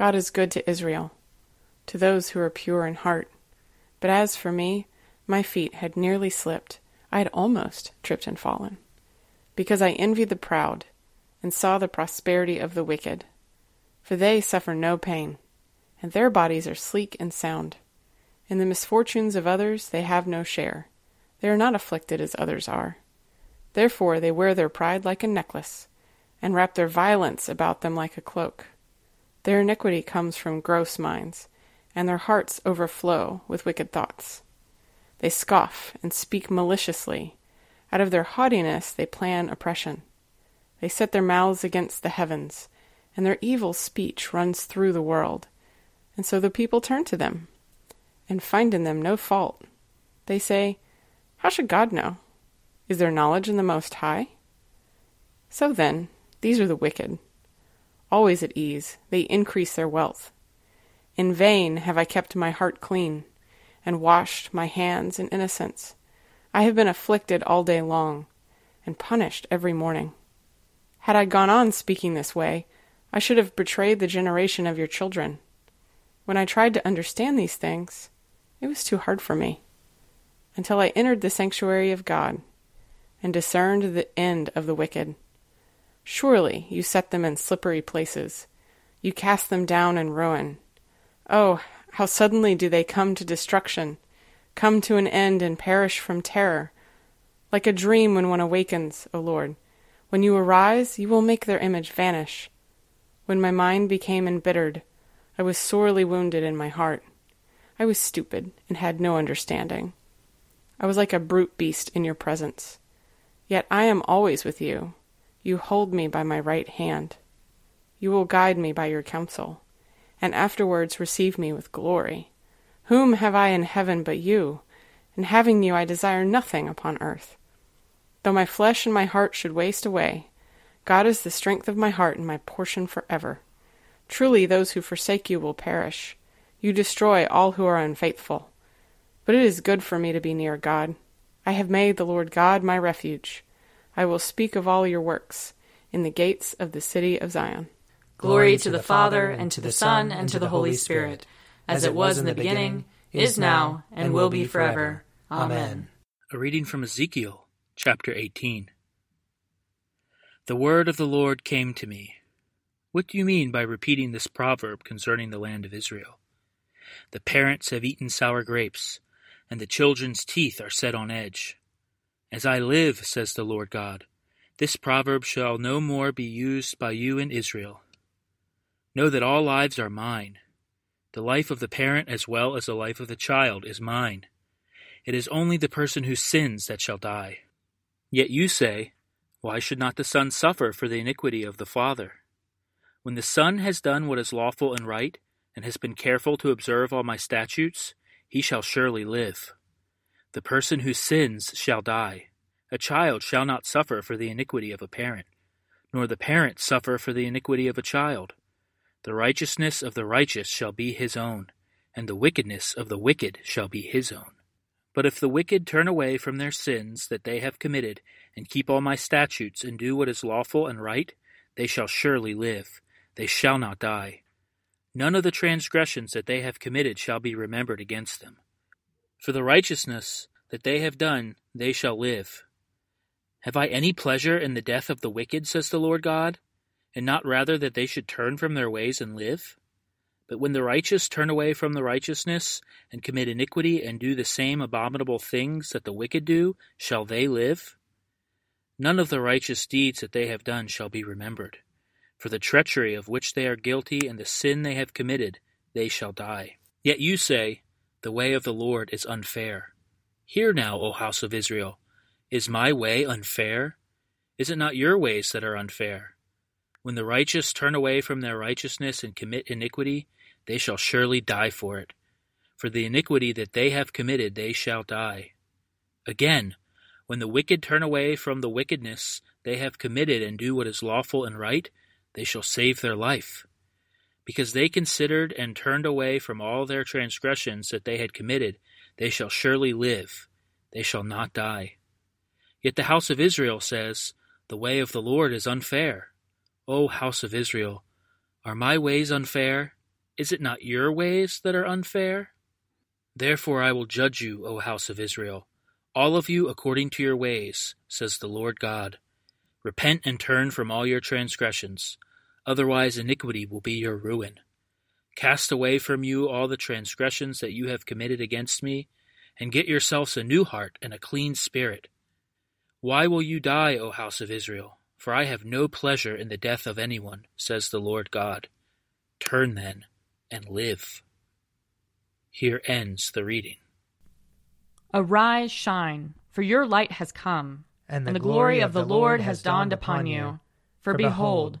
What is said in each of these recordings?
God is good to Israel, to those who are pure in heart. But as for me, my feet had nearly slipped. I had almost tripped and fallen, because I envied the proud and saw the prosperity of the wicked. For they suffer no pain, and their bodies are sleek and sound. In the misfortunes of others they have no share. They are not afflicted as others are. Therefore they wear their pride like a necklace, and wrap their violence about them like a cloak. Their iniquity comes from gross minds, and their hearts overflow with wicked thoughts. They scoff and speak maliciously. Out of their haughtiness they plan oppression. They set their mouths against the heavens, and their evil speech runs through the world. And so the people turn to them, and find in them no fault. They say, How should God know? Is there knowledge in the Most High? So then, these are the wicked always at ease, they increase their wealth. In vain have I kept my heart clean, and washed my hands in innocence. I have been afflicted all day long, and punished every morning. Had I gone on speaking this way, I should have betrayed the generation of your children. When I tried to understand these things, it was too hard for me, until I entered the sanctuary of God, and discerned the end of the wicked. Surely you set them in slippery places. You cast them down in ruin. Oh, how suddenly do they come to destruction, come to an end and perish from terror. Like a dream when one awakens, O Lord. When you arise, you will make their image vanish. When my mind became embittered, I was sorely wounded in my heart. I was stupid and had no understanding. I was like a brute beast in your presence. Yet I am always with you. You hold me by my right hand. You will guide me by your counsel, and afterwards receive me with glory. Whom have I in heaven but you? And having you, I desire nothing upon earth. Though my flesh and my heart should waste away, God is the strength of my heart and my portion forever. Truly, those who forsake you will perish. You destroy all who are unfaithful. But it is good for me to be near God. I have made the Lord God my refuge. I will speak of all your works in the gates of the city of Zion. Glory to the Father, and to the Son, and to the Holy Spirit, as it was in the beginning, is now, and will be forever. Amen. A reading from Ezekiel, chapter 18. The word of the Lord came to me. What do you mean by repeating this proverb concerning the land of Israel? The parents have eaten sour grapes, and the children's teeth are set on edge. As I live, says the Lord God, this proverb shall no more be used by you in Israel. Know that all lives are mine. The life of the parent as well as the life of the child is mine. It is only the person who sins that shall die. Yet you say, Why should not the son suffer for the iniquity of the father? When the son has done what is lawful and right, and has been careful to observe all my statutes, he shall surely live. The person who sins shall die. A child shall not suffer for the iniquity of a parent, nor the parent suffer for the iniquity of a child. The righteousness of the righteous shall be his own, and the wickedness of the wicked shall be his own. But if the wicked turn away from their sins that they have committed, and keep all my statutes, and do what is lawful and right, they shall surely live, they shall not die. None of the transgressions that they have committed shall be remembered against them. For the righteousness that they have done, they shall live. Have I any pleasure in the death of the wicked, says the Lord God, and not rather that they should turn from their ways and live? But when the righteous turn away from the righteousness, and commit iniquity, and do the same abominable things that the wicked do, shall they live? None of the righteous deeds that they have done shall be remembered. For the treachery of which they are guilty, and the sin they have committed, they shall die. Yet you say, The way of the Lord is unfair. Hear now, O house of Israel. Is my way unfair? Is it not your ways that are unfair? When the righteous turn away from their righteousness and commit iniquity, they shall surely die for it. For the iniquity that they have committed, they shall die. Again, when the wicked turn away from the wickedness they have committed and do what is lawful and right, they shall save their life. Because they considered and turned away from all their transgressions that they had committed, they shall surely live, they shall not die. Yet the house of Israel says, The way of the Lord is unfair. O house of Israel, are my ways unfair? Is it not your ways that are unfair? Therefore I will judge you, O house of Israel, all of you according to your ways, says the Lord God. Repent and turn from all your transgressions, otherwise iniquity will be your ruin. Cast away from you all the transgressions that you have committed against me, and get yourselves a new heart and a clean spirit. Why will you die, O house of Israel? For I have no pleasure in the death of anyone, says the Lord God. Turn then and live. Here ends the reading. Arise, shine, for your light has come, and the, and the glory, glory of the Lord has dawned upon you. For behold,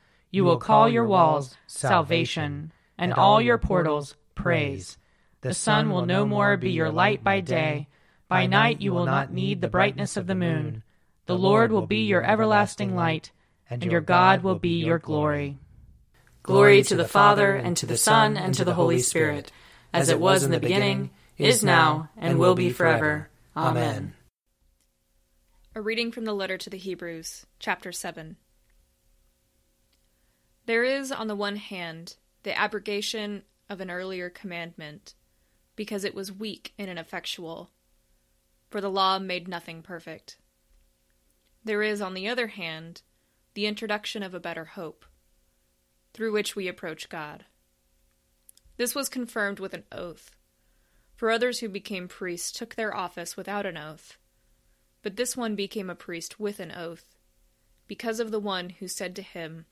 You will call your walls salvation, and all your portals praise. The sun will no more be your light by day. By night you will not need the brightness of the moon. The Lord will be your everlasting light, and your God will be your glory. Glory to the Father, and to the Son, and to the Holy Spirit, as it was in the beginning, is now, and will be forever. Amen. A reading from the letter to the Hebrews, chapter 7. There is, on the one hand, the abrogation of an earlier commandment, because it was weak and ineffectual, for the law made nothing perfect. There is, on the other hand, the introduction of a better hope through which we approach God. This was confirmed with an oath, for others who became priests took their office without an oath, but this one became a priest with an oath, because of the one who said to him,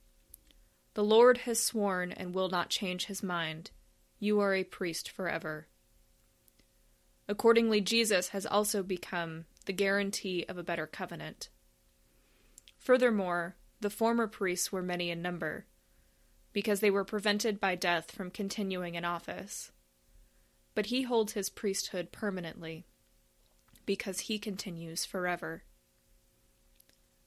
The Lord has sworn and will not change his mind. You are a priest forever. Accordingly, Jesus has also become the guarantee of a better covenant. Furthermore, the former priests were many in number because they were prevented by death from continuing in office. But he holds his priesthood permanently, because he continues forever.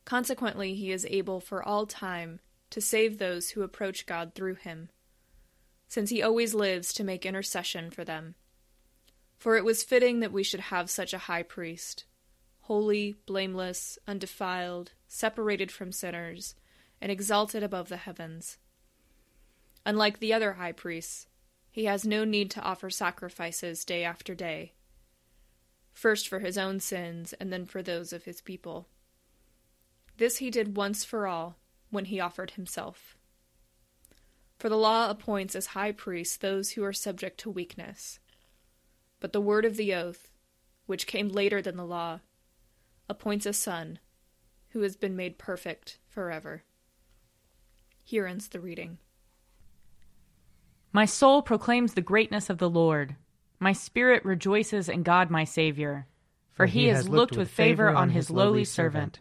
Consequently, he is able for all time to save those who approach God through him, since he always lives to make intercession for them. For it was fitting that we should have such a high priest, holy, blameless, undefiled, separated from sinners, and exalted above the heavens Unlike the other high priests, he has no need to offer sacrifices day after day, first for his own sins and then for those of his people. This he did once for all when he offered himself. For the law appoints as high priests those who are subject to weakness. But the word of the oath, which came later than the law, appoints a son who has been made perfect forever. Here ends the reading. My soul proclaims the greatness of the Lord. My spirit rejoices in God my Saviour. For he has looked with favor on his lowly servant.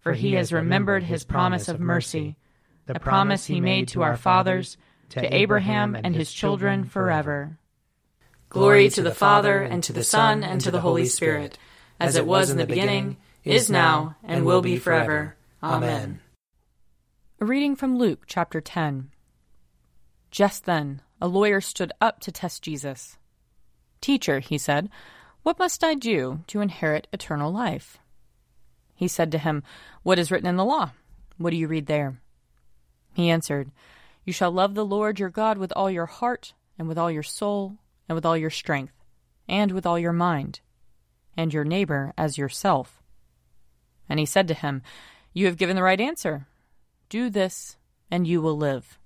for he has remembered his promise of mercy, the promise he made to our fathers, to Abraham and his children forever. Glory to the Father, and to the Son, and to the Holy Spirit, as it was in the beginning, is now, and will be forever. Amen. A reading from Luke chapter 10. Just then, a lawyer stood up to test Jesus. Teacher, he said, what must I do to inherit eternal life? He said to him, What is written in the law? What do you read there? He answered, You shall love the Lord your God with all your heart, and with all your soul, and with all your strength, and with all your mind, and your neighbor as yourself. And he said to him, You have given the right answer. Do this, and you will live.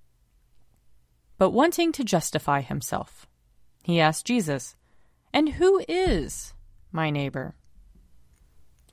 But wanting to justify himself, he asked Jesus, And who is my neighbor?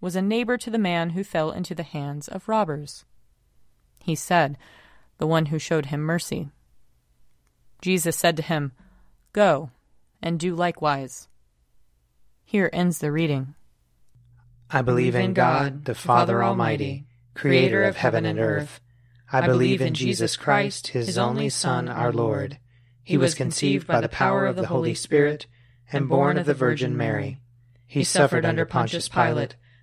was a neighbor to the man who fell into the hands of robbers? He said, The one who showed him mercy. Jesus said to him, Go and do likewise. Here ends the reading. I believe in God, the Father Almighty, creator of heaven and earth. I believe in Jesus Christ, his only Son, our Lord. He was conceived by the power of the Holy Spirit and born of the Virgin Mary. He suffered under Pontius Pilate,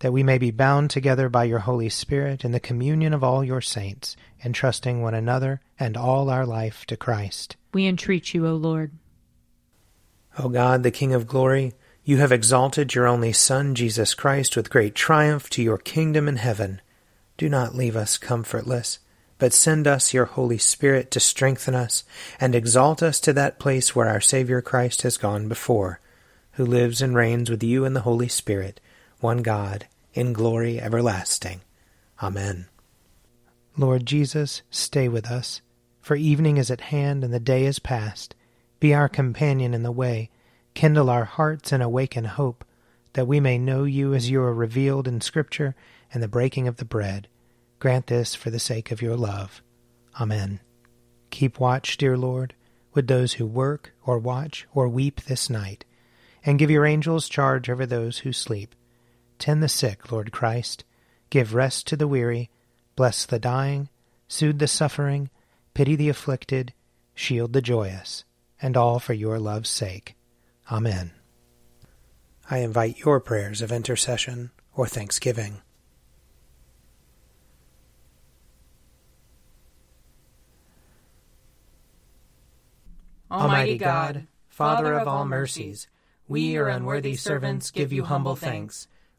That we may be bound together by your Holy Spirit in the communion of all your saints, entrusting one another and all our life to Christ. We entreat you, O Lord. O God, the King of glory, you have exalted your only Son, Jesus Christ, with great triumph to your kingdom in heaven. Do not leave us comfortless, but send us your Holy Spirit to strengthen us and exalt us to that place where our Savior Christ has gone before, who lives and reigns with you in the Holy Spirit, one God, in glory everlasting. Amen. Lord Jesus, stay with us, for evening is at hand and the day is past. Be our companion in the way, kindle our hearts and awaken hope, that we may know you as you are revealed in Scripture and the breaking of the bread. Grant this for the sake of your love. Amen. Keep watch, dear Lord, with those who work or watch or weep this night, and give your angels charge over those who sleep. Tend the sick, Lord Christ. give rest to the weary, bless the dying, soothe the suffering, pity the afflicted, shield the joyous, and all for your love's sake. Amen. I invite your prayers of intercession or thanksgiving. Almighty God, Father of all mercies, we, your unworthy servants, give you humble thanks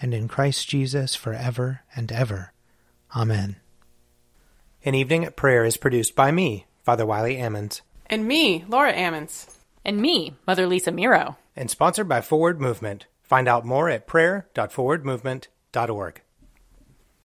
and in Christ Jesus forever and ever. Amen. An Evening at Prayer is produced by me, Father Wiley Ammons. And me, Laura Ammons. And me, Mother Lisa Miro. And sponsored by Forward Movement. Find out more at prayer.forwardmovement.org.